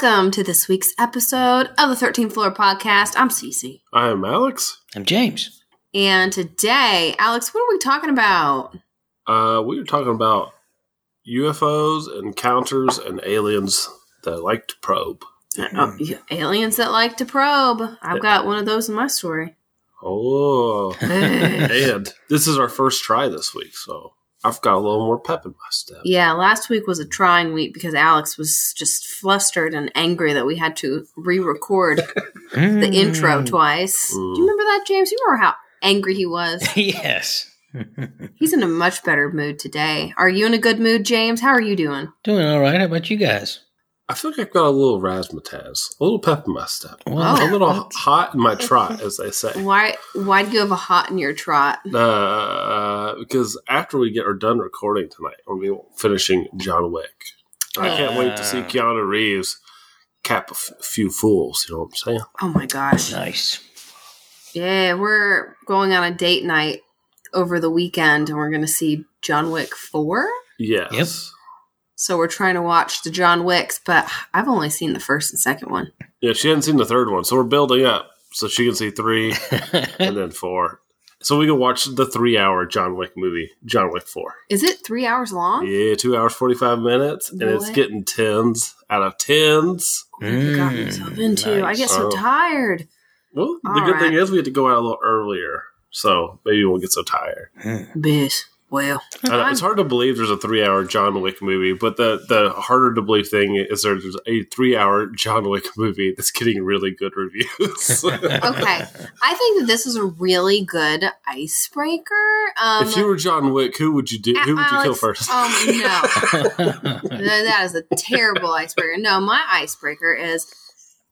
Hello. Hey. Welcome to this week's episode of the 13th Floor Podcast. I'm Cece. I am Alex. I'm James. And today, Alex, what are we talking about? Uh, we were talking about UFOs, encounters, and aliens that like to probe. Oh, aliens that like to probe. I've got one of those in my story. Oh, and this is our first try this week, so I've got a little more pep in my step. Yeah, last week was a trying week because Alex was just flustered and angry that we had to re record the mm. intro twice. Do you remember that, James? You remember how angry he was? yes. He's in a much better mood today. Are you in a good mood, James? How are you doing? Doing all right. How about you guys? I feel like I've got a little razzmatazz, a little pep in my step, Well, a little what? hot in my trot, as they say. Why? Why do you have a hot in your trot? Uh, because after we get are done recording tonight, we'll be finishing John Wick. I can't wait to see Uh. Keanu Reeves cap a f- few fools. You know what I'm saying? Oh my gosh! nice. Yeah, we're going on a date night over the weekend, and we're going to see John Wick four. Yes. Yep. So we're trying to watch the John Wicks, but I've only seen the first and second one. Yeah, she hadn't seen the third one, so we're building up so she can see three and then four. So we can watch the three-hour John Wick movie, John Wick Four. Is it three hours long? Yeah, two hours forty-five minutes, and it's getting tens out of tens. What have I gotten Mm, myself into? I get so Oh. tired. Well, the All good thing is we had to go out a little earlier, so maybe we won't get so tired. Bitch. Well, I know, it's hard to believe there's a three-hour John Wick movie, but the the harder to believe thing is there's a three-hour John Wick movie that's getting really good reviews. okay. I think that this is a really good icebreaker. Um, if you were John Wick, who would you do? Who would you kill first? Um, no. That is a terrible icebreaker. No, my icebreaker is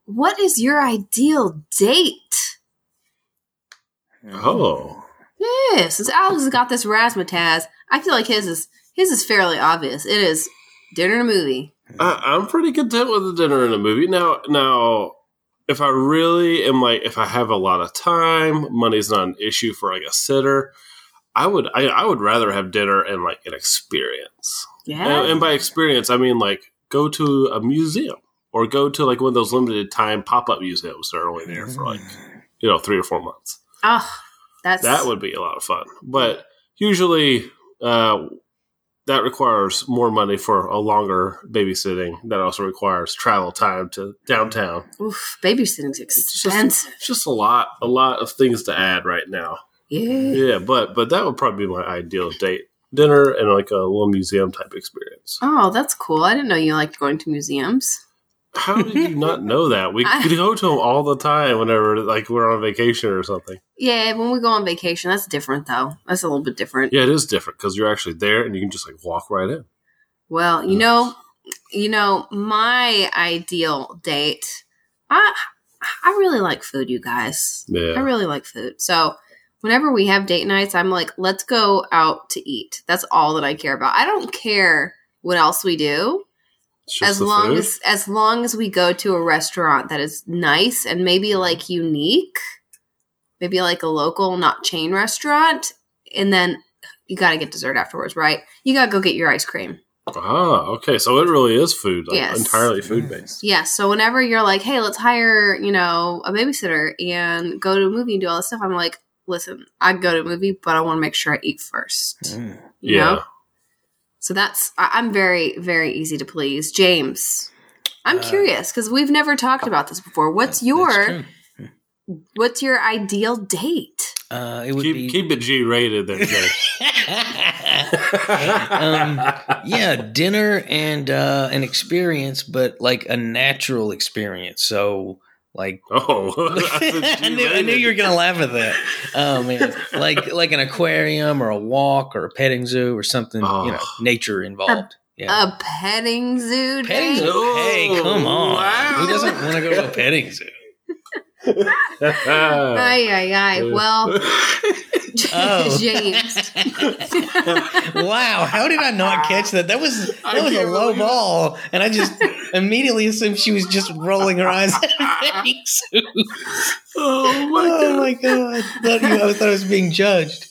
what is your ideal date? oh, Yeah, since Alex has got this razzmatazz, I feel like his is his is fairly obvious. It is dinner and a movie. I, I'm pretty content with the dinner and a movie. Now, now, if I really am like, if I have a lot of time, money's not an issue for like a sitter. I would, I, I would rather have dinner and like an experience. Yeah. And, and by experience, I mean like go to a museum or go to like one of those limited time pop up museums that are only there for like mm-hmm. you know three or four months. oh, that's That would be a lot of fun. But usually, uh, that requires more money for a longer babysitting. That also requires travel time to downtown. oof, babysitting's just, expensive. it's just a lot, a lot of things to add right now. yeah. Yeah, but but that would probably be my ideal date: dinner and like a little museum type experience. Oh, that's cool. I didn't know you liked going to museums. How did you not know that? We I- go to them all the time whenever like we're on vacation or something. Yeah, when we go on vacation, that's different though. That's a little bit different. Yeah, it is different because you're actually there and you can just like walk right in. Well, you know, you know, my ideal date. I I really like food, you guys. Yeah. I really like food. So whenever we have date nights, I'm like, let's go out to eat. That's all that I care about. I don't care what else we do. It's just as long food. as as long as we go to a restaurant that is nice and maybe like unique, maybe like a local, not chain restaurant, and then you got to get dessert afterwards, right? You got to go get your ice cream. Ah, okay. So it really is food, like Yes. entirely food based. Yeah. So whenever you're like, hey, let's hire you know a babysitter and go to a movie and do all this stuff, I'm like, listen, I go to a movie, but I want to make sure I eat first. Mm. You Yeah. know? So that's I- I'm very very easy to please, James. I'm Uh, curious because we've never talked about this before. What's That's your true. what's your ideal date? Uh, it would Keep, be. keep it G rated there, Jay. um, yeah, dinner and uh, an experience, but like a natural experience. So, like, Oh, I knew, I knew you were gonna laugh at that. Oh man, like like an aquarium or a walk or a petting zoo or something. You know, Oh. nature involved. Yeah, A petting zoo petting date? zoo. Hey, come on. Wow. Who doesn't want to go to a petting zoo? Ay ay ay. Well, Oh. James. wow, how did I not catch that? That was I that was a low believe it. ball, and I just immediately assumed she was just rolling her eyes at petting zoo. oh my Oh god! my god! Thought you, I thought I was being judged.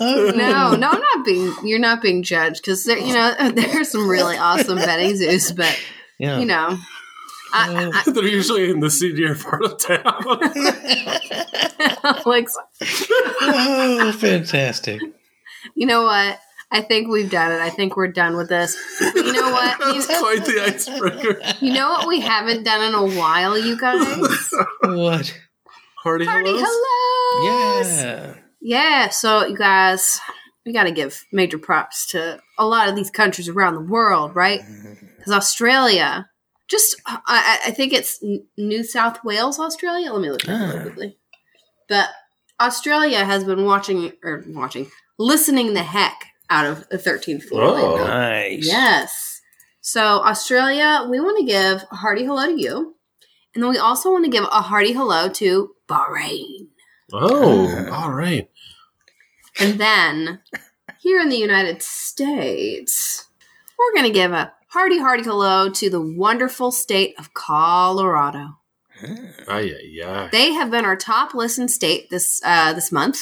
No, no, I'm oh. not being. You're not being judged because you know, there's some really awesome petting zoos, but Yeah. you know, I, I, They're usually in the senior part of town. I, like, oh, fantastic. you know what? I think we've done it. I think we're done with this. But you know what? That's You, quite the icebreaker. you know what we haven't done in a while, you guys. What? Party, Party hellos? hellos. Yeah. Yeah, so you guys, we got to give major props to a lot of these countries around the world, right? Mm-hmm. Because Australia, just I, I think it's New South Wales, Australia. Let me look at Ah. quickly. But Australia has been watching or watching, listening the heck out of the 13th floor. Oh. lately. Nice. Yes. So Australia, we want to give a hearty hello to you, and then we also want to give a hearty hello to Bahrain. Oh, all right. And then here in the United States, we're going to give a hearty, hearty hello to the wonderful state of Colorado. Ay, ay, ay. They have been our top listened state this uh, this month.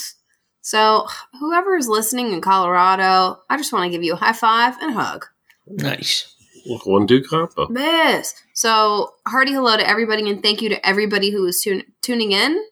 So whoever is listening in Colorado, I just want to give you a high five and a hug. Nice. Look, one do combo. Yes. So hearty hello to everybody, and thank you to everybody who is tun- tuning in,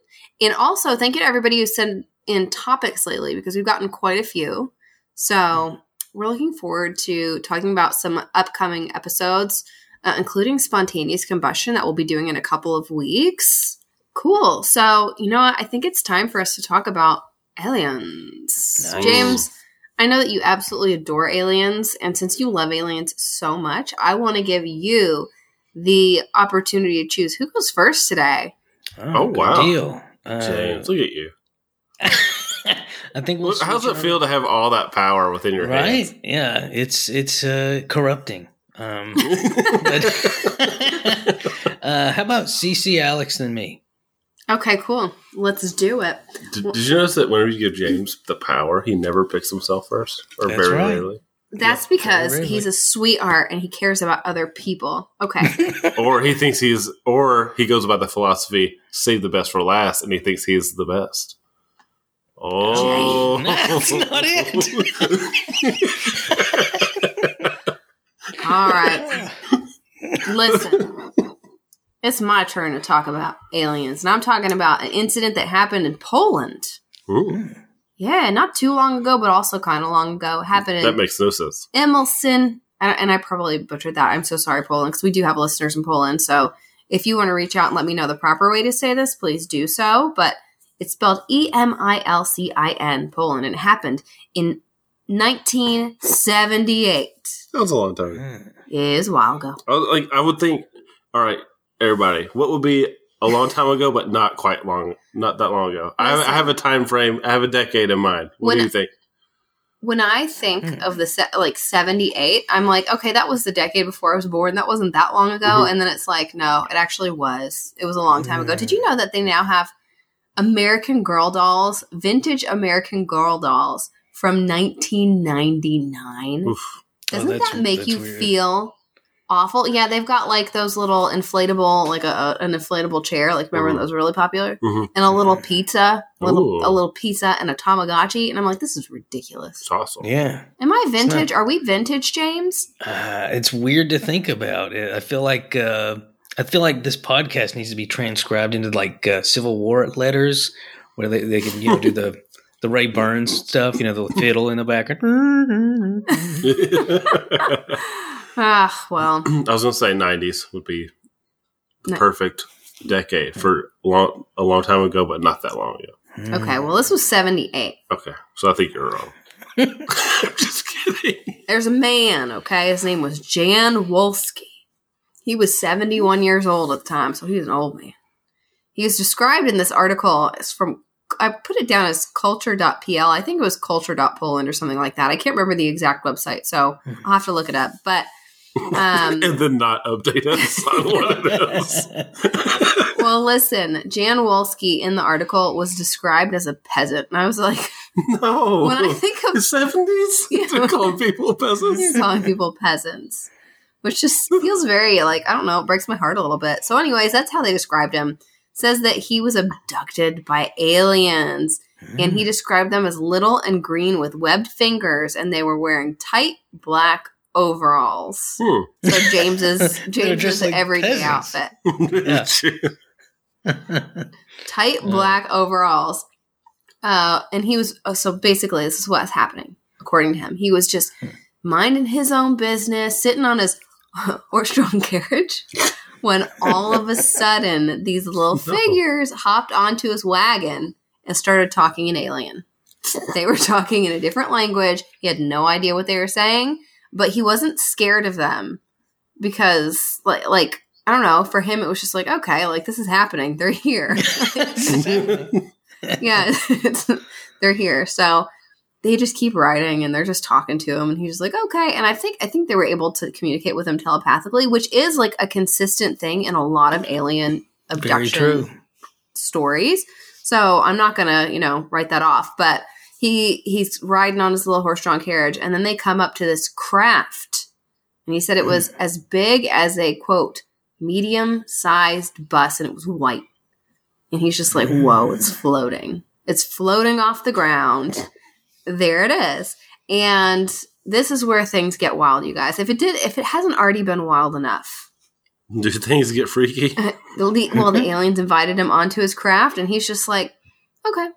and also thank you to everybody who sent in topics lately because we've gotten quite a few. So we're looking forward to talking about some upcoming episodes, uh, including spontaneous combustion that we'll be doing in a couple of weeks. Cool. So you know what? I think it's time for us to talk about aliens. Nice. James, I know that you absolutely adore aliens, and since you love aliens so much, I want to give you the opportunity to choose who goes first today. Oh, good wow. Deal. Uh, James, look at you. I think we'll Look, how's switch it feel to have all that power within your Right? hands? Yeah. It's it's uh, corrupting. Um, but uh, how about Cece Alex and me? Okay, cool. Let's do it. Did, did you notice that whenever you give James the power, he never picks himself first, or That's very right. rarely, That's Yeah, because really. he's a sweetheart and he cares about other people. Okay. or he thinks he's, or he goes by the philosophy save the best for last, and he thinks he's the best. Oh, That's not it. All right. Listen. It's my turn to talk about aliens. And I'm talking about an incident that happened in Poland. Ooh, Yeah, not too long ago, but also kind of long ago. It happened that in makes no sense. Emilson. And and I probably butchered that. I'm so sorry, Poland, because we do have listeners in Poland. So if you want to reach out and let me know the proper way to say this, please do so. But it's spelled E M I L C I N, Poland. And it happened in 1978. That was a long time. ago. Mm. It is a while ago. I was like, I would think, all right, everybody, what would be a long time ago, but not quite long, not that long ago? I have, I have a time frame. I have a decade in mind. What When- do you think? when I think Hmm. of the set like 78, I'm like, okay, that was the decade before I was born. That wasn't that long ago. Mhm. And then it's like, no, it actually was. It was a long time ago. Did you know that they now have American Girl dolls, vintage American Girl dolls from 1999? Oof. Doesn't Oh, that make you weird. feel awful? Yeah, they've got like those little inflatable, like a, a- an inflatable chair. Like remember when Mhm. those were really popular? Mhm. And a little pizza, little a little pizza and a Tamagotchi. And I'm like, this is ridiculous. It's awesome. Yeah. Am I not- vintage? Are we vintage, James? Uh, it's weird to think about. I feel like uh, I feel like this podcast needs to be transcribed into like uh, Civil War letters, where they, they can you know do the the Ray Burns stuff. You know the fiddle in the background. Ah, well, I was going to say 90s would be the Ni- perfect decade for long, a long time ago, but not that long ago. okay. Well, this was 78. Okay, so I think you're wrong. I'm just kidding. There's a man, okay? His name was Jan Wolski. He was 71 years old at the time, so he was an old man. He was described in this article as from, I put it down as culture.pl. I think it was culture.poland or something like that. I can't remember the exact website, so I'll have to look it up. But um, and then not update us on what it is. well, listen, Jan Wolski in the article was described as a peasant. And I was like, no. when I think of the 70s? Yeah. They're calling people you're peasants? calling people peasants, which just feels very like, I don't know, it breaks my heart a little bit. So, anyways, that's how they described him. Says that he was abducted by aliens and he described them as little and green with webbed fingers, and they were wearing tight black overalls. Hmm. So James's They're James's like everyday peasants. outfit, tight black overalls. Uh, and he was uh, so basically this is what's happening according to him. He was just minding his own business, sitting on his horse-drawn carriage, when all of a sudden these little No. figures hopped onto his wagon and started talking in alien. They were talking in a different language. He had no idea what they were saying, but he wasn't scared of them because, like, like I don't know. For him, it was just like, okay, like this is happening. They're here. yeah, it's, they're here. So they just keep writing and they're just talking to him, and he's like, okay. And I think I think they were able to communicate with him telepathically, which is like a consistent thing in a lot of alien abduction stories. So I'm not gonna, you know, write that off. But he he's riding on his little horse-drawn carriage, and then they come up to this craft, and he said it hmm. was as big as a quote medium-sized bus, and it was white. And he's just like, hmm. "Whoa, it's floating! It's floating off the ground. There it is." And this is where things get wild, you guys. If it did, if it hasn't already been wild enough, Do things get freaky? well, the aliens invited him onto his craft, and he's just like, "Okay."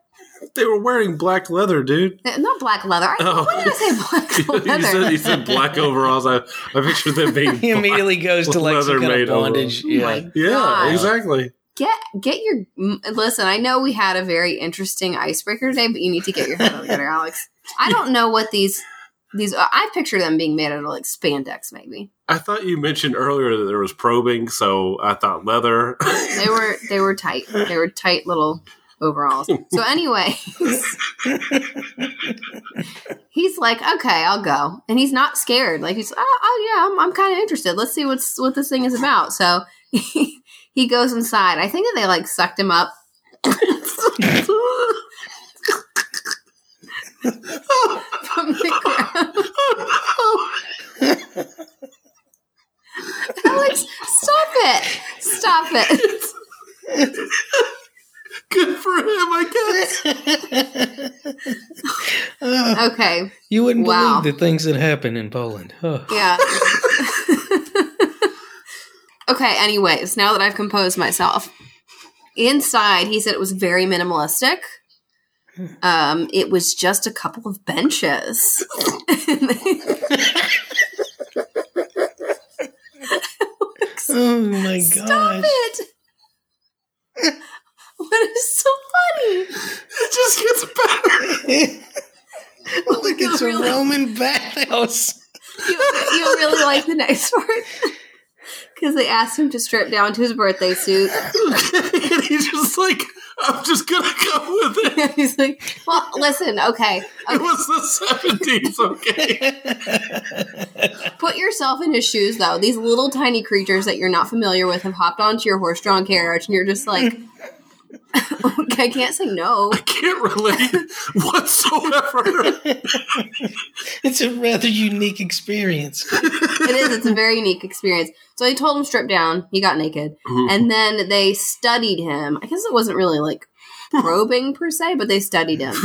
They were wearing black leather, dude. Uh, Not black leather. I, Oh. When did I say black he, leather? said, he said black overalls. I, I pictured them being He immediately goes to like leather some kind made of bondage. Oh Yeah. Yeah, God. exactly. Get get your listen. I know we had a very interesting icebreaker today, but you need to get your head on together, Alex. I don't know what these these. uh, I picture them being made out of like spandex, maybe. I thought you mentioned earlier that there was probing, so I thought leather. They were they were tight. They were tight little overalls. So anyway, he's like, okay, I'll go, and he's not scared. Like he's, oh, oh yeah, I'm, I'm kind of interested. Let's see what's what this thing is about. So he, he goes inside. I think that they like sucked him up. from the ground. Alex, stop it! Stop it! Good for him, I guess. Uh, Okay, you wouldn't Wow. believe the things that happen in Poland. Huh. yeah. Okay, anyways, now that I've composed myself, inside he said it was very minimalistic. Um, it was just a couple of benches. Oh my god. Stop it! What is so funny? It just gets better. Look, it's a Really? Roman bathhouse. You, you really like the next part? Because they asked him to strip down to his birthday suit. And he's just like, I'm just gonna go with it. He's like, well, listen, okay. It was the 70s, okay? Put yourself in his shoes, though. These little tiny creatures that you're not familiar with have hopped onto your horse drawn carriage, and you're just like, I can't say no. I can't relate whatsoever. it's a rather unique experience. It is. It's a very unique experience. So they told him strip down. He got naked, and then they studied him. I guess it wasn't really like probing per se, but they studied him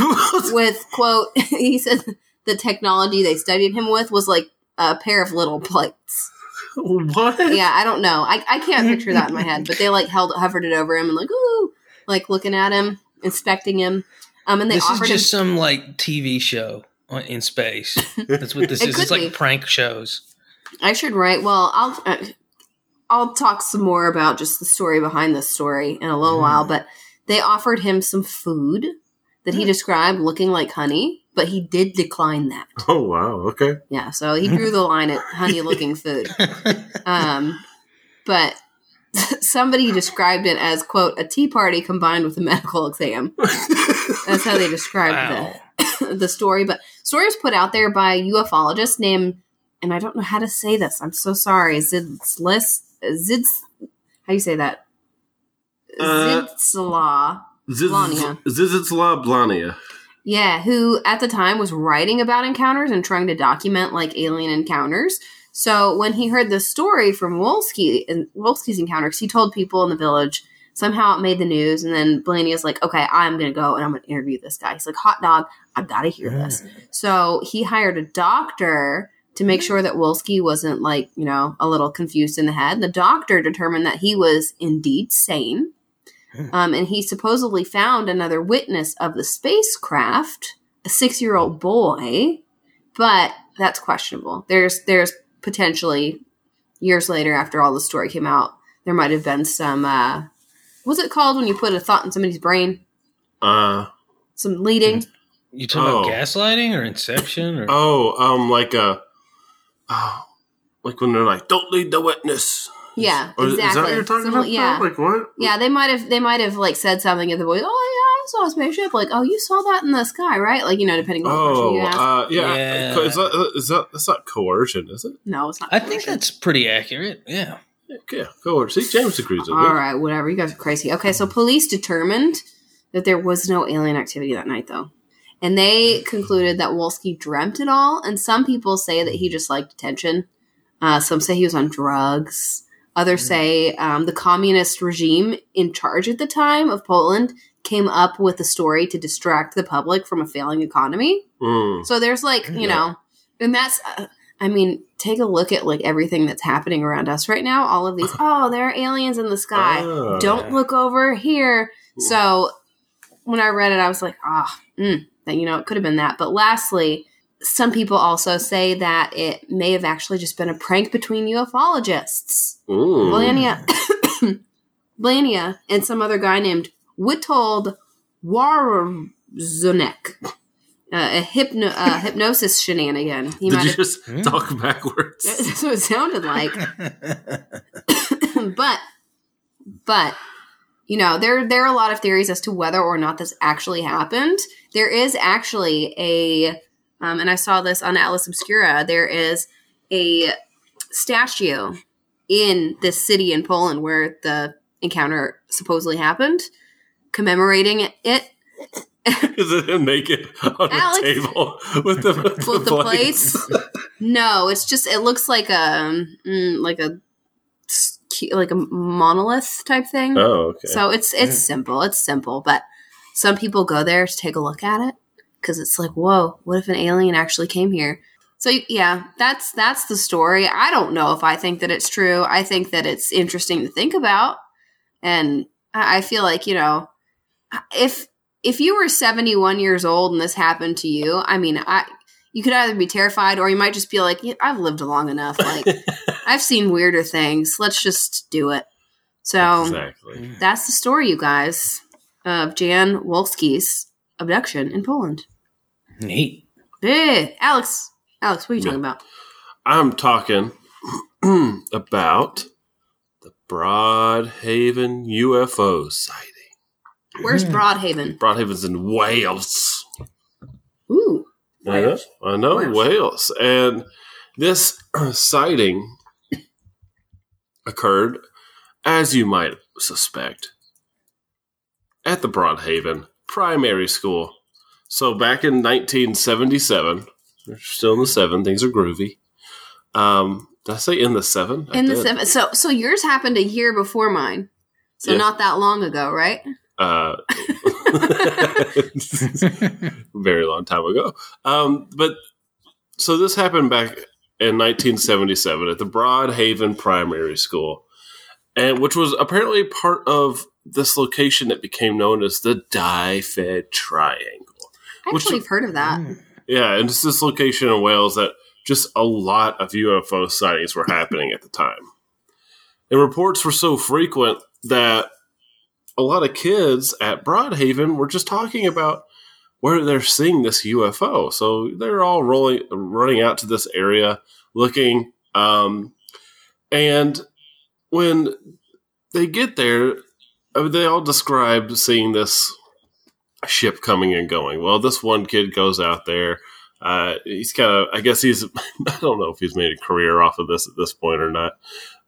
with quote. He said the technology they studied him with was like a pair of little plates. what? Yeah, I don't know. I, I can't picture that in my head, but they like held hovered it over him and like ooh, like looking at him, inspecting him. Um, and they This is offered him just some like TV show on- in space. That's what this It is. could It's like prank shows. I should write. Well, I'll uh, I'll talk some more about just the story behind this story in a little Mm. while. But they offered him some food that he described looking like honey, but he did decline that. Oh, wow, okay. Yeah, so he drew the line at honey looking food. Um, but somebody described it as quote a tea party combined with a medical exam. That's how they described Wow. the the story. But story was put out there by a ufologist named, and I don't know how to say this. I'm so sorry. Zidslis Zids. How do you say that? Uh, Zidsla. Blania. Zizitsla Blania. Yeah, who at the time was writing about encounters and trying to document like alien encounters. So when he heard the story from Wolski and Wolski's encounters, he told people in the village Somehow it made the news, and then Blania's like, "Okay, I'm gonna go and I'm gonna interview this guy." He's like, "Hot dog, I've got to hear this." So he hired a doctor to make sure that Wolski wasn't like you know a little confused in the head. The doctor determined that he was indeed sane, um, and he supposedly found another witness of the spacecraft, a six-year-old boy, but that's questionable. There's there's potentially years later after all the story came out, there might have been some. Uh, what's it called when you put a thought in somebody's brain? Uh, Some leading. You talking Oh. about gaslighting or inception or oh, um, like a, oh, like when they're like, "Don't lead the witness." Yeah, Or is- exactly. Is that what you're talking Something- about? yeah. Like what? Yeah, they might have they might have like said something and the boy, oh yeah, I saw a spaceship. Like, oh, you saw that in the sky, right? Like, you know, depending on what question Oh, you ask. uh, yeah. Yeah. Is that, is that that's not coercion, is it? no, it's not. I think that's pretty accurate. Yeah. Yeah, coercion. See, James agrees with all me. right. Whatever. You guys are crazy. Okay, so police determined that there was no alien activity that night, though, and they concluded that Wolski dreamt it all. And some people say that he just liked attention. Uh, some say he was on drugs. Others say um, the communist regime in charge at the time of Poland came up with a story to distract the public from a failing economy. Mm. So there's like, you Yeah. know, and that's, uh, I mean, take a look at like everything that's happening around us right now. All of these, oh, there are aliens in the sky. Ah. Don't look over here. So when I read it, I was like, ah, mm, that, you know, it could have been that. But lastly, some people also say that it may have actually just been a prank between ufologists. Mm. Blania, Blania, and some other guy named Witold Warzunek. Uh, a hypno- uh, hypnosis shenanigan. He Did you just Hmm. talk backwards? That's what it sounded like. but, but, you know, there there are a lot of theories as to whether or not this actually happened. There is actually a, um, and I saw this on Atlas Obscura. There is a statue in this city in Poland where the encounter supposedly happened, commemorating it. Is it him naked on Alex. a table with the, with With the plates? No, it's just it looks like a mm, like a like a monolith type thing. oh, okay. So it's it's Mm. simple. It's simple, but some people go there to take a look at it because it's like, whoa, what if an alien actually came here? So yeah, that's that's the story. I don't know if I think that it's true. I think that it's interesting to think about, and I I feel like you know, if if you were seventy one years old and this happened to you, I mean, I you could either be terrified or you might just be like, yeah, I've lived long enough. Like I've seen weirder things. Let's just do it. So exactly. that's the story, you guys, of Jan Wolski's abduction in Poland. Neat. Hey, Alex, Alex, what are you talking about? I'm talking about the Broadhaven UFO sighting. Where's Hmm. Broadhaven? Broadhaven's in Wales. Ooh, I know, I know Wales. Wales. And this sighting occurred, as you might suspect, at the Broadhaven Primary School. So back in 1977, we're still in the seven, things are groovy. Um, did I say in the seven? I in the did. seven. So, so yours happened a year before mine. So Yeah. not that long ago, right? Uh, very long time ago. Um, but so this happened back in 1977 at the Broadhaven Primary School, and which was apparently part of this location that became known as the Dyfed Triangle. I Which- actually have heard of that. Mm. Yeah, and it's this location in Wales that just a lot of UFO sightings were happening at the time. And reports were so frequent that a lot of kids at Broadhaven were just talking about where they're seeing this UFO. So they're all rolling, running out to this area looking. Um, and when they get there, I mean, they all describe seeing this ship coming and going. Well, this one kid goes out there. Uh, he's kind of, I guess he's, I don't know if he's made a career off of this at this point or not,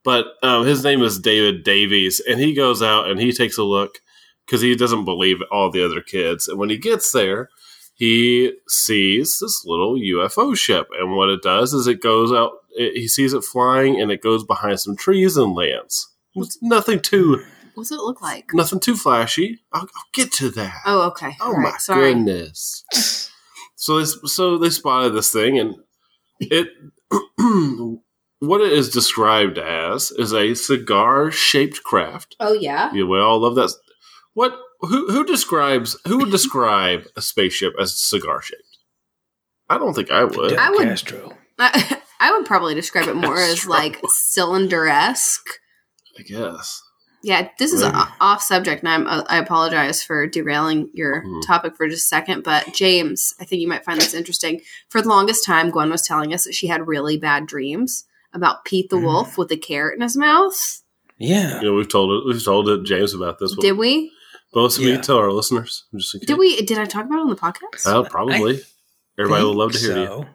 but um, his name is David Davies, and he goes out and he takes a look because he doesn't believe all the other kids. And when he gets there, he sees this little UFO ship, and what it does is it goes out. It, he sees it flying, and it goes behind some trees and lands. It's nothing too What's it look like? Nothing too flashy. I'll, I'll get to that. Oh, okay. Oh All right, my Sorry. goodness! So they so they spotted this thing, and it what it is described as is a cigar shaped craft. Oh yeah. Yeah, we all love that. What who who describes who would describe a spaceship as cigar shaped? I don't think I would. I would- Castro. I, I would probably describe it more as like cylinder esque. I guess. Yeah, this is Maybe. off subject, and I'm, uh, I apologize for derailing your Mhm. topic for just a second. But James, I think you might find this interesting. For the longest time, Gwen was telling us that she had really bad dreams about Pete the Mhm. Wolf with a carrot in his mouth. Yeah. You know, we've told it. We've told it, James about this. Did we? Both of you Yeah. tell our listeners. Just in case. Did we? Did I talk about it on the podcast? Oh, probably. Everybody would love to hear you. so.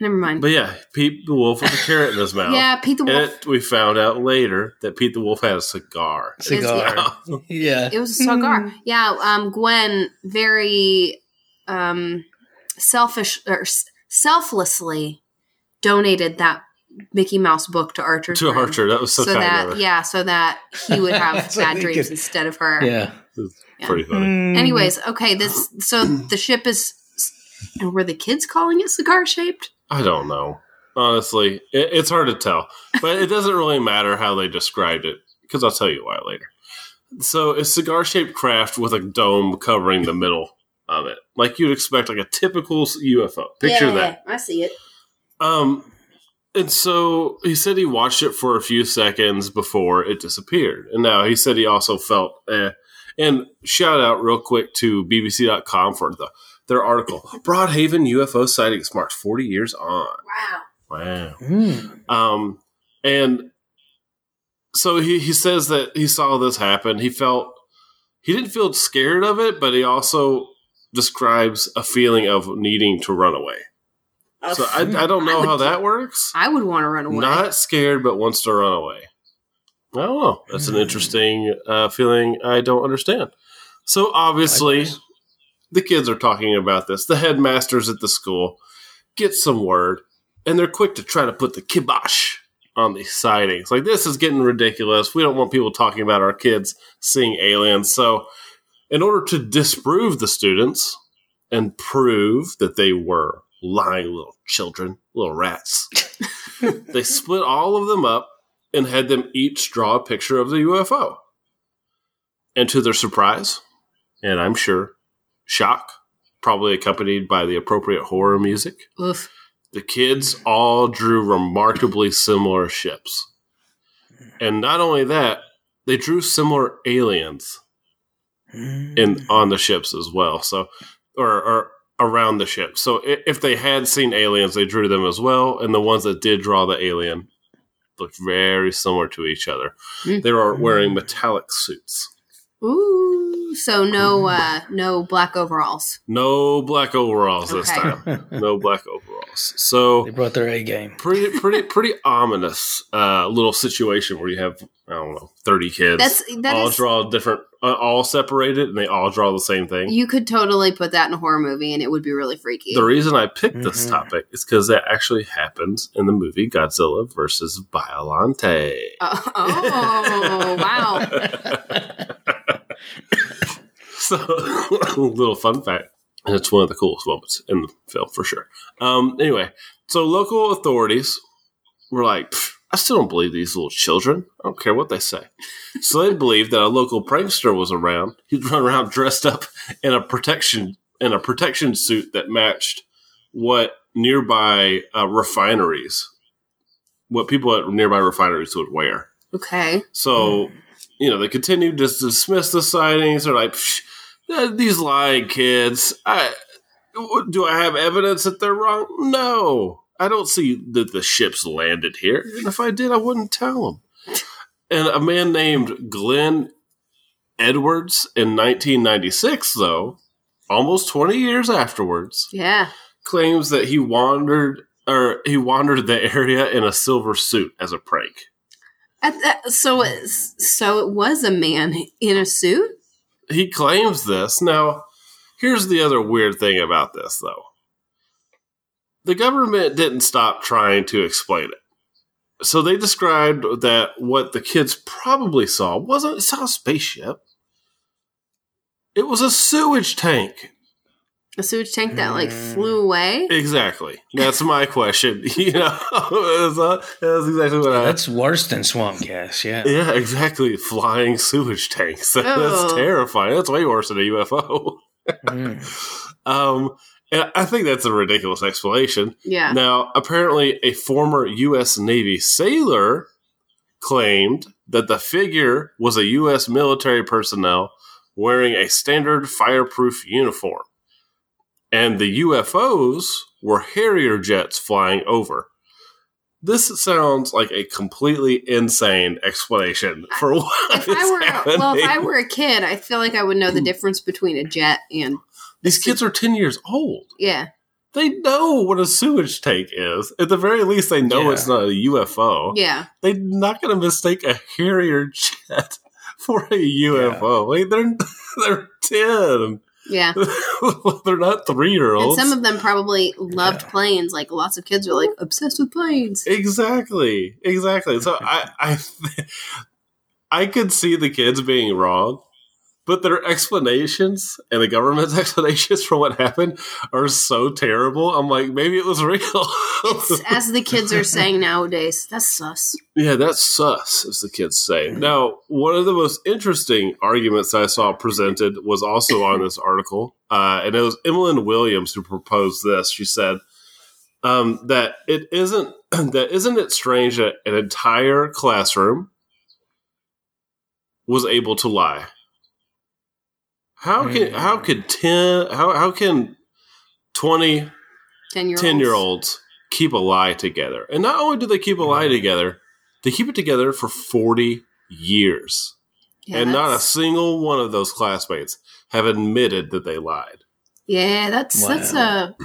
Never mind. But yeah, Pete the Wolf with a carrot in his mouth. yeah, Pete the Wolf. it, we found out later that Pete the Wolf had a cigar. Cigar. Yeah. It was a cigar. Yeah, um, Gwen very um, selfish or selflessly donated that Mickey Mouse book to Archer. to Archer. That was so, so that yeah, so that he would have bad dreams could- instead of her. Yeah. Yeah. Pretty funny. Mm. Anyways, okay, this so the ship is and were the kids calling it cigar shaped? I don't know. Honestly, it, it's hard to tell. But it doesn't really matter how they described it because I'll tell you why later. So a cigar shaped craft with a dome covering the middle of it, like you'd expect, like a typical UFO. Picture that. I see it. Um, and so he said he watched it for a few seconds before it disappeared. And now he said he also felt, eh. and shout out real quick to BBC.com for the their article. Broadhaven UFO sightings marked 40 years on. Wow. Wow. Mm. Um, and so he, he says that he saw this happen. He felt, he didn't feel scared of it, but he also describes a feeling of needing to run away. So I, I don't know I how that works. I would want to run away. Not scared, but wants to run away. I don't know. That's an Hmm. interesting uh, feeling I don't understand. So obviously, Likewise. the kids are talking about this. The headmasters at the school get some word, and they're quick to try to put the kibosh on these sightings. Like, this is getting ridiculous. We don't want people talking about our kids seeing aliens. So, in order to disprove the students and prove that they were lying little children, little rats, they split all of them up and had them each draw a picture of the UFO. And to their surprise, and I'm sure shock, probably accompanied by the appropriate horror music, Oof. the kids all drew remarkably similar ships. And not only that, they drew similar aliens in hmm. on the ships as well. So, or, or around the ship. So, if they had seen aliens, they drew them as well. And the ones that did draw the alien looked very similar to each other. Mm. They were wearing metallic suits. Ooh. So no uh no black overalls. No black overalls this time. No black overalls. So They brought their A game. pretty pretty pretty ominous uh, little situation where you have I don't know thirty kids That's that all is- draw different, uh, all separated, and they all draw the same thing. you could totally put that in a horror movie and it would be really freaky. the reason I picked this Mhm. topic is because that actually happens in the movie Godzilla versus Biolante. oh, oh, wow. So, a little fun fact, and it's one of the coolest moments in the film for sure. Um, anyway, so local authorities were like, I still don't believe these little children. I don't care what they say. so they believed that a local prankster was around. He'd run around dressed up in a protection in a protection suit that matched what nearby uh, refineries, what people at nearby refineries would wear. Okay. So, you know, they continued to dismiss the sightings. They're like, "Psh, Uh, these lying kids. I, do I have evidence that they're wrong? No. I don't see that the ships landed here. And if I did, I wouldn't tell them. And a man named Glenn Edwards in 1996, though, almost 20 years afterwards, Yeah. claims that he wandered or he wandered the area in a silver suit as a prank. At that, so it's, so it was a man in a suit. He claims this. Now, here's the other weird thing about this, though. The government didn't stop trying to explain it. so they described that what the kids probably saw wasn't saw a spaceship. It was a sewage tank. A sewage tank that like Mm. flew away. Exactly. That's my question. You know, that's, uh, that's exactly what I. That's worse than swamp gas. Yeah. Yeah, exactly. Flying sewage tanks. that's Oh. terrifying. That's way worse than a UFO. Mm. Um, and I think that's a ridiculous explanation. Yeah. Now, apparently, a former U.S. Navy sailor claimed that the figure was a U.S. military personnel wearing a standard fireproof uniform, and the UFOs were Harrier jets flying over. This sounds like a completely insane explanation for what If I were happening. well, if I were a kid, I feel like I would know the hmm. difference between a jet and These kids are ten years old. yeah. They know what a sewage tank is. At the very least, they know Yeah. it's not a UFO. Yeah. They're not going to mistake a Harrier jet for a UFO. Like they're they're ten. Yeah. they're not three year And olds. some of them probably loved Yeah. planes. Like lots of kids are like obsessed with planes. exactly, exactly. So I I I could see the kids being wrong. But their explanations and the government's explanations for what happened are so terrible. I'm like, maybe it was real. As the kids are saying nowadays. That's sus. Yeah, that's sus, as the kids say. Now, one of the most interesting arguments I saw presented was also on this article, uh, and it was Emmeline Williams who proposed this. She said um, that it isn't that isn't it strange that an entire classroom was able to lie. How can Hmm. how could ten how how can twenty Ten year 10 year olds keep a lie together. And not only do they keep a lie together, they keep it together for 40 years. and not a single one of those classmates have admitted that they lied. Yeah, that's that's Wow. uh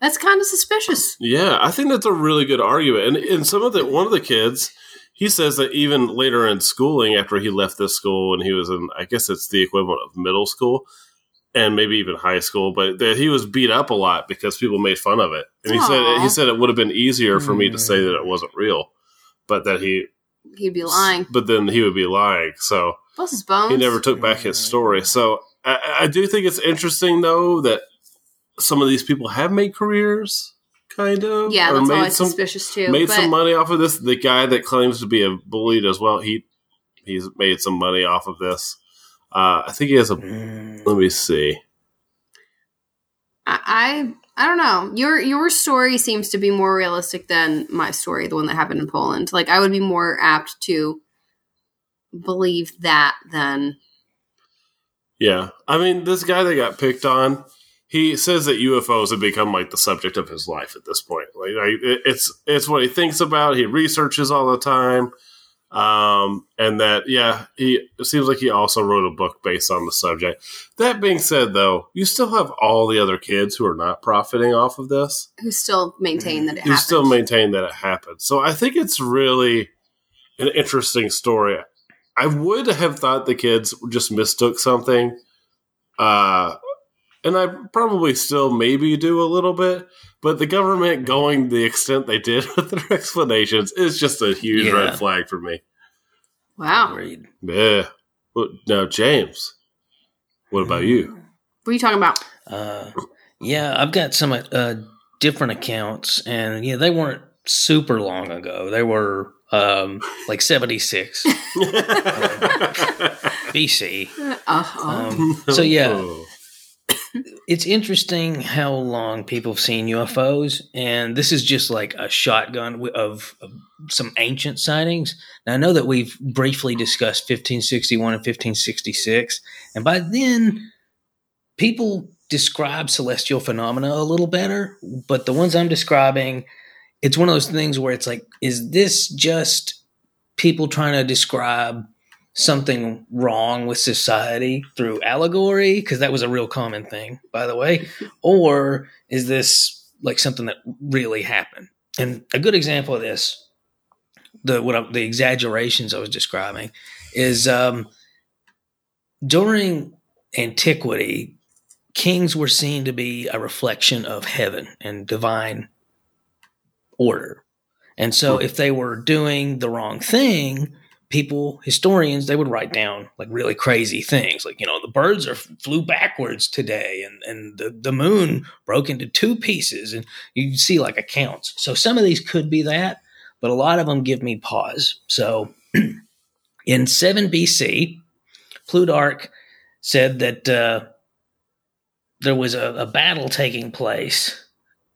that's kind of suspicious. Yeah, I think that's a really good argument. And, and some of the, one of the kids, he says that even later in schooling, after he left this school and he was in, I guess it's the equivalent of middle school and maybe even high school, but that he was beat up a lot because people made fun of it. And he said, he said it would have been easier for me to say Hmm. that it wasn't real, but that he, He'd be lying. but then he would be lying. So Plus his bones. he never took back his story. So I, I do think it's interesting though that some of these people have made careers, kind of. yeah, that's made always some suspicious too. made but some money off of this. The guy that claims to be a bullied as well, he he's made some money off of this. Uh, I think he has a. Mm. Let me see. I, I I don't know. Your your story seems to be more realistic than my story, the one that happened in Poland. Like I would be more apt to believe that than Yeah, I mean, this guy that got picked on, he says that UFOs have become like the subject of his life at this point. Like, it's it's what he thinks about. He researches all the time, um, and that yeah, he it seems like he also wrote a book based on the subject. That being said, though, you still have all the other kids who are not profiting off of this. who still maintain that it who happened. still maintain that it happened. So I think it's really an interesting story. I would have thought the kids just mistook something, uh, and I probably still maybe do a little bit. But the government going the extent they did with their explanations is just a huge Yeah. red flag for me. wow. Agreed. Yeah. Well, Now, James, what about you? What are you talking about? Uh, yeah, I've got some uh, different accounts, and yeah, they weren't super long ago. They were um, like 76 BC. Uh-huh. Um, so yeah, Oh. It's interesting how long people have seen UFOs, and this is just like a shotgun of, of some ancient sightings. Now I know that we've briefly discussed 1561 and 1566, and by then people describe celestial phenomena a little better. But the ones I'm describing, it's one of those things where it's like, is this just people trying to describe something wrong with society through allegory because that was a real common thing by the way or is this like something that really happened? And a good example of this the what I, the exaggerations i was describing is um, during antiquity kings were seen to be a reflection of heaven and divine order. And so if they were doing the wrong thing, people, historians, they would write down like really crazy things. Like, you know, the birds are flew backwards today and, and the, the moon broke into two pieces and you see like accounts. So some of these could be that, but a lot of them give me pause. So in 7 BC, Plutarch said that uh, there was a, a battle taking place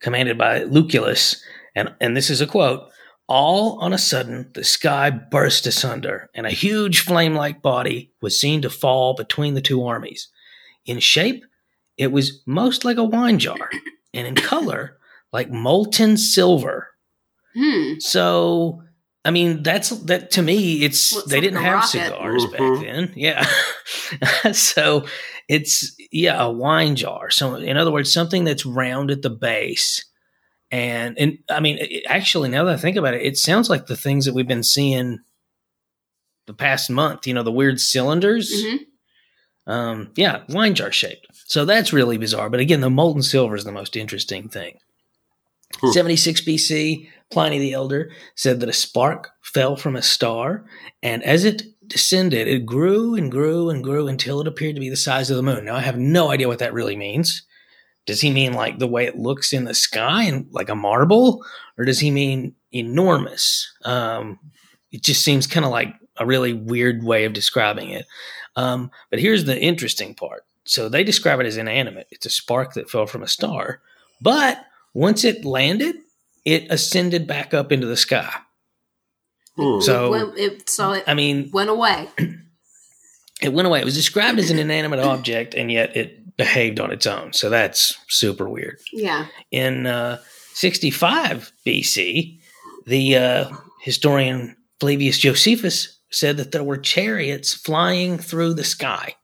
commanded by Lucullus. And, and this is a quote all on a sudden, the sky burst asunder, and a huge flame like body was seen to fall between the two armies. In shape, it was most like a wine jar, and in color, like molten silver. Hmm. So, I mean, that's that to me. It's Looks they like didn't have rocket. cigars Mhm. back then. Yeah, so it's yeah a wine jar. So, in other words, something that's round at the base. And and I mean, it, actually, now that I think about it, it sounds like the things that we've been seeing the past month. You know, the weird cylinders. Mhm. Um, yeah, wine jar shaped. So that's really bizarre. But again, the molten silver is the most interesting thing. Hmm. 76 BC, Pliny the Elder said that a spark fell from a star, and as it descended, it grew and grew and grew until it appeared to be the size of the moon. Now, I have no idea what that really means. Does he mean like the way it looks in the sky and like a marble, or does he mean enormous? Um, it just seems kind of like a really weird way of describing it. Um, but here's the interesting part. So they describe it as inanimate. It's a spark that fell from a star. But once it landed, it ascended back up into the sky. Hmm. So- it went, it, so it I mean, went away. it went away. It was described as an inanimate object, and yet it behaved on its own. So that's super weird. Yeah. In uh, 65 BC, the uh, historian Flavius Josephus said that there were chariots flying through the sky.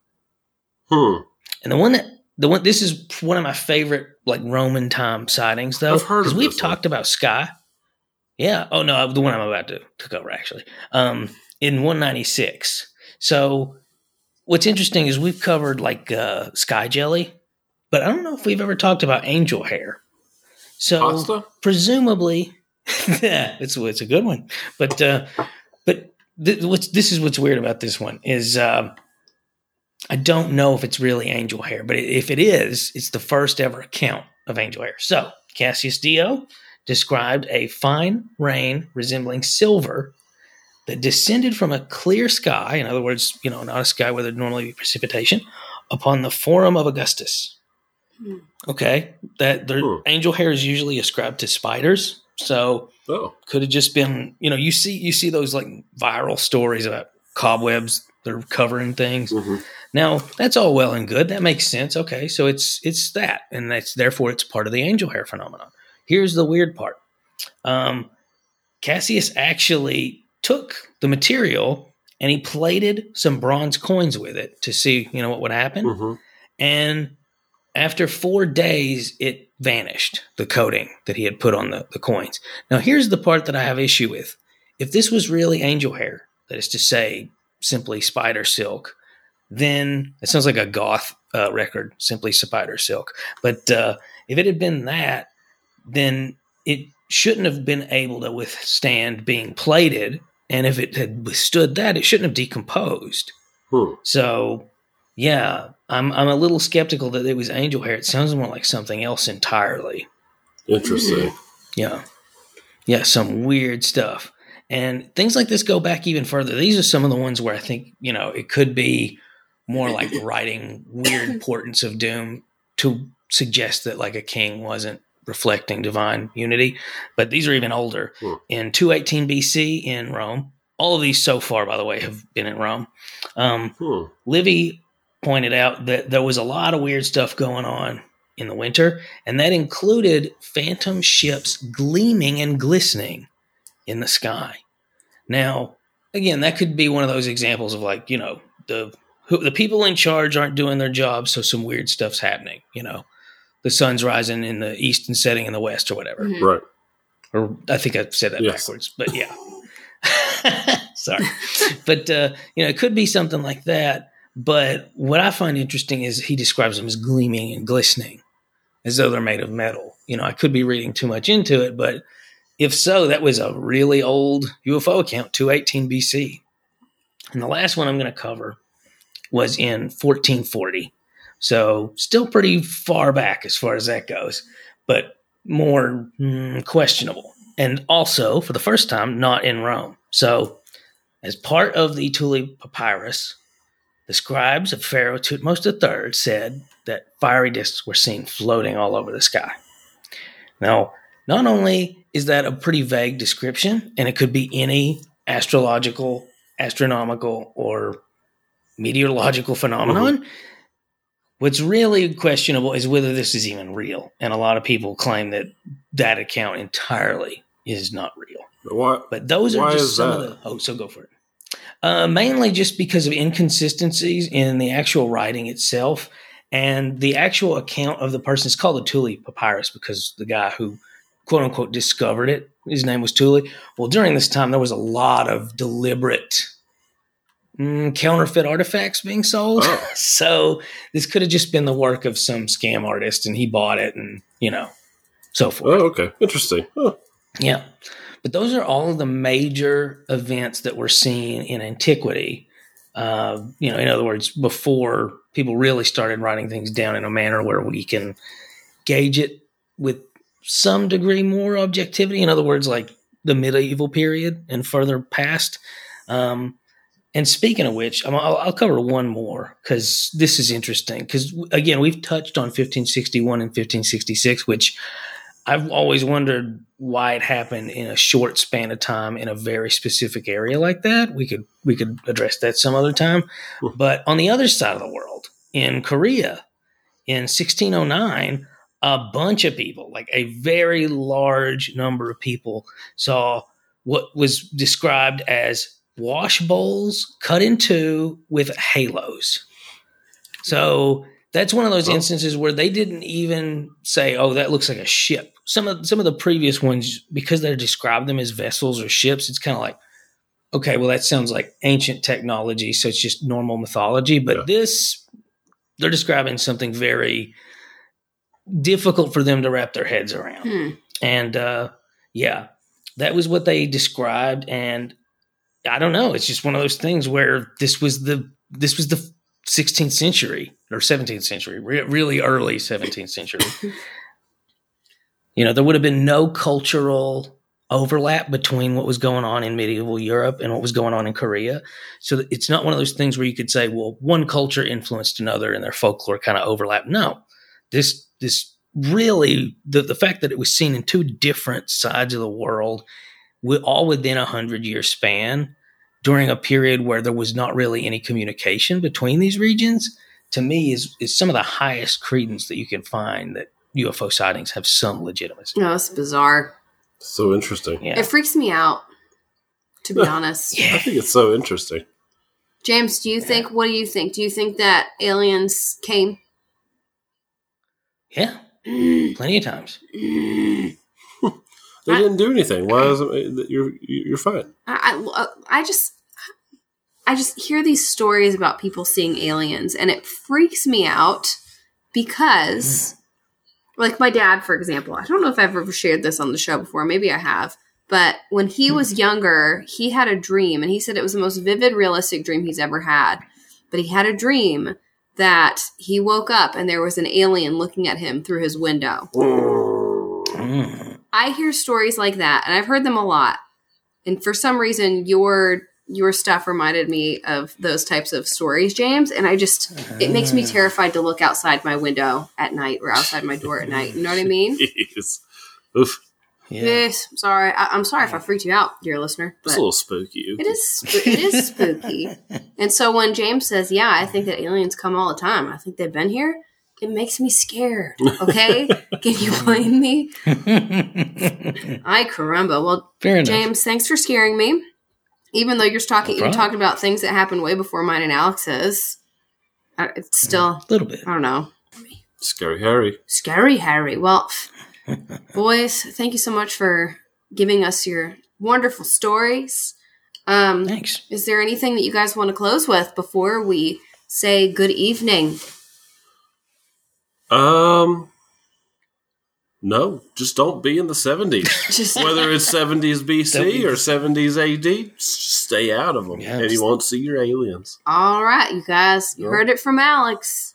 Hmm. And the one that the one this is one of my favorite like Roman time sightings though I've heard of because we've this one. talked about sky. Yeah. Oh no, the one I'm about to, to cover actually. Um, in 196. So what's interesting is we've covered like uh, sky jelly, but I don't know if we've ever talked about angel hair. So Pasta? presumably, yeah, it's it's a good one. But uh, but th- what's this is what's weird about this one is um, I don't know if it's really angel hair, but if it is, it's the first ever account of angel hair. So Cassius Dio described a fine rain resembling silver that descended from a clear sky. In other words, you know, not a sky where there'd normally be precipitation upon the Forum of Augustus. Hmm. Okay, that the Hmm. angel hair is usually ascribed to spiders, so Oh. could have just been you know you see you see those like viral stories about cobwebs that are covering things. hmm Now that's all well and good. That makes sense. Okay, so it's it's that, and that's therefore it's part of the angel hair phenomenon. Here's the weird part. Um, Cassius actually took the material and he plated some bronze coins with it to see you know what would happen. hmm And after four days, it vanished, the coating that he had put on the, the coins. Now, here's the part that I have issue with. If this was really angel hair, that is to say, simply spider silk, then it sounds like a goth uh, record, simply spider silk. But uh, if it had been that, then it shouldn't have been able to withstand being plated. And if it had withstood that, it shouldn't have decomposed. Hmm. So, yeah, I'm I'm a little skeptical that it was angel hair. It sounds more like something else entirely. Interesting. Yeah, yeah, some weird stuff. And things like this go back even further. These are some of the ones where I think you know it could be more like writing weird portents of doom to suggest that like a king wasn't reflecting divine unity. But these are even older. Hmm. In 218 BC in Rome. All of these so far, by the way, have been in Rome. Um, Hmm. Livy pointed out that there was a lot of weird stuff going on in the winter, and that included phantom ships gleaming and glistening in the sky. Now, again, that could be one of those examples of like, you know, the who, the people in charge aren't doing their job, so some weird stuff's happening. You know, the sun's rising in the east and setting in the west, or whatever. Mhm. Right. Or I think I said that Yes. backwards, but yeah. Sorry. but uh, you know, it could be something like that. But what I find interesting is he describes them as gleaming and glistening, as though they're made of metal. You know, I could be reading too much into it, but If so, that was a really old UFO account, 218 BC. And the last one I'm going to cover was in 1440. So, still pretty far back as far as that goes, but more mm, questionable. And also, for the first time, not in Rome. So, as part of the Tulli Papyrus, the scribes of Pharaoh Thutmose III said that fiery discs were seen floating all over the sky. Now, not only is that a pretty vague description, and it could be any astrological, astronomical, or meteorological phenomenon, mm-hmm. What's really questionable is whether this is even real. And a lot of people claim that that account entirely is not real. What? But those are just some that? of the. Oh, so go for it. Uh, mainly just because of inconsistencies in the actual writing itself and the actual account of the person is called the Tulli Papyrus because the guy who quote unquote discovered it, his name was Tulli. Well, during this time, there was a lot of deliberate mm, counterfeit artifacts being sold. Oh. so this could have just been the work of some scam artist and he bought it and, you know, so forth. Oh, okay. Interesting. Yeah. But those are all of the major events that were seen in antiquity. Uh, you know, in other words, before people really started writing things down in a manner where we can gauge it with some degree more objectivity. In other words, like the medieval period and further past. Um, and speaking of which, I'll, I'll cover one more because this is interesting. Because again, we've touched on 1561 and 1566, which I've always wondered why it happened in a short span of time in a very specific area like that. We could we could address that some other time. But on the other side of the world, in Korea, in 1609, a bunch of people, like a very large number of people, saw what was described as wash bowls cut in two with halos. So that's one of those instances where they didn't even say, "Oh, that looks like a ship." Some of some of the previous ones, because they described them as vessels or ships, it's kind of like, okay, well, that sounds like ancient technology, so it's just normal mythology. But yeah. this, they're describing something very difficult for them to wrap their heads around, hmm. and uh, yeah, that was what they described. And I don't know, it's just one of those things where this was the this was the 16th century or 17th century, re- really early 17th century. you know, there would have been no cultural overlap between what was going on in medieval Europe and what was going on in Korea. So it's not one of those things where you could say, well, one culture influenced another and their folklore kind of overlap. No, this, this really, the, the fact that it was seen in two different sides of the world, all within a hundred year span, during a period where there was not really any communication between these regions, to me is is some of the highest credence that you can find that UFO sightings have some legitimacy. No, it's bizarre. So interesting. Yeah. It freaks me out, to be honest. Yeah. I think it's so interesting. James, do you think? What do you think? Do you think that aliens came? Yeah, plenty of times. They I, didn't do anything. Why is it? You're you're fine. I, I I just I just hear these stories about people seeing aliens, and it freaks me out because, like my dad, for example, I don't know if I've ever shared this on the show before. Maybe I have. But when he was mm. younger, he had a dream, and he said it was the most vivid, realistic dream he's ever had. But he had a dream that he woke up and there was an alien looking at him through his window. Mm. I hear stories like that, and I've heard them a lot. And for some reason, your your stuff reminded me of those types of stories, James. And I just it makes me ah. terrified to look outside my window at night or outside my door at night. You know what I mean? Jeez. Oof. Yeah. Yes, sorry. I, am sorry if I freaked you out, dear listener. But it's a little spooky. It is. It is spooky. and so when James says, "Yeah, I think that aliens come all the time. I think they've been here," it makes me scared. Okay, can you blame me? I caramba. Well, James, thanks for scaring me. Even though you're talking, no you're talking about things that happened way before mine and Alex's. It's still a little bit. I don't know. Scary Harry. Scary Harry. Well, boys, thank you so much for giving us your wonderful stories. Um, Thanks. Is there anything that you guys want to close with before we say good evening? Um, No, just don't be in the 70s. Just Whether it's 70s BC or 70s AD, stay out of them. Yeah. and you won't see your aliens. All right, you guys, you Yep. heard it from Alex.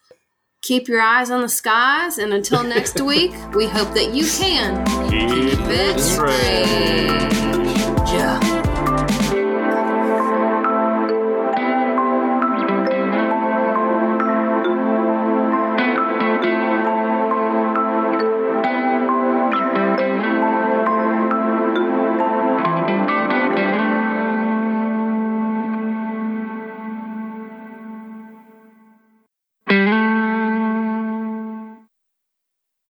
Keep your eyes on the skies, and until next week, we hope that you can Keep keep it straight. straight.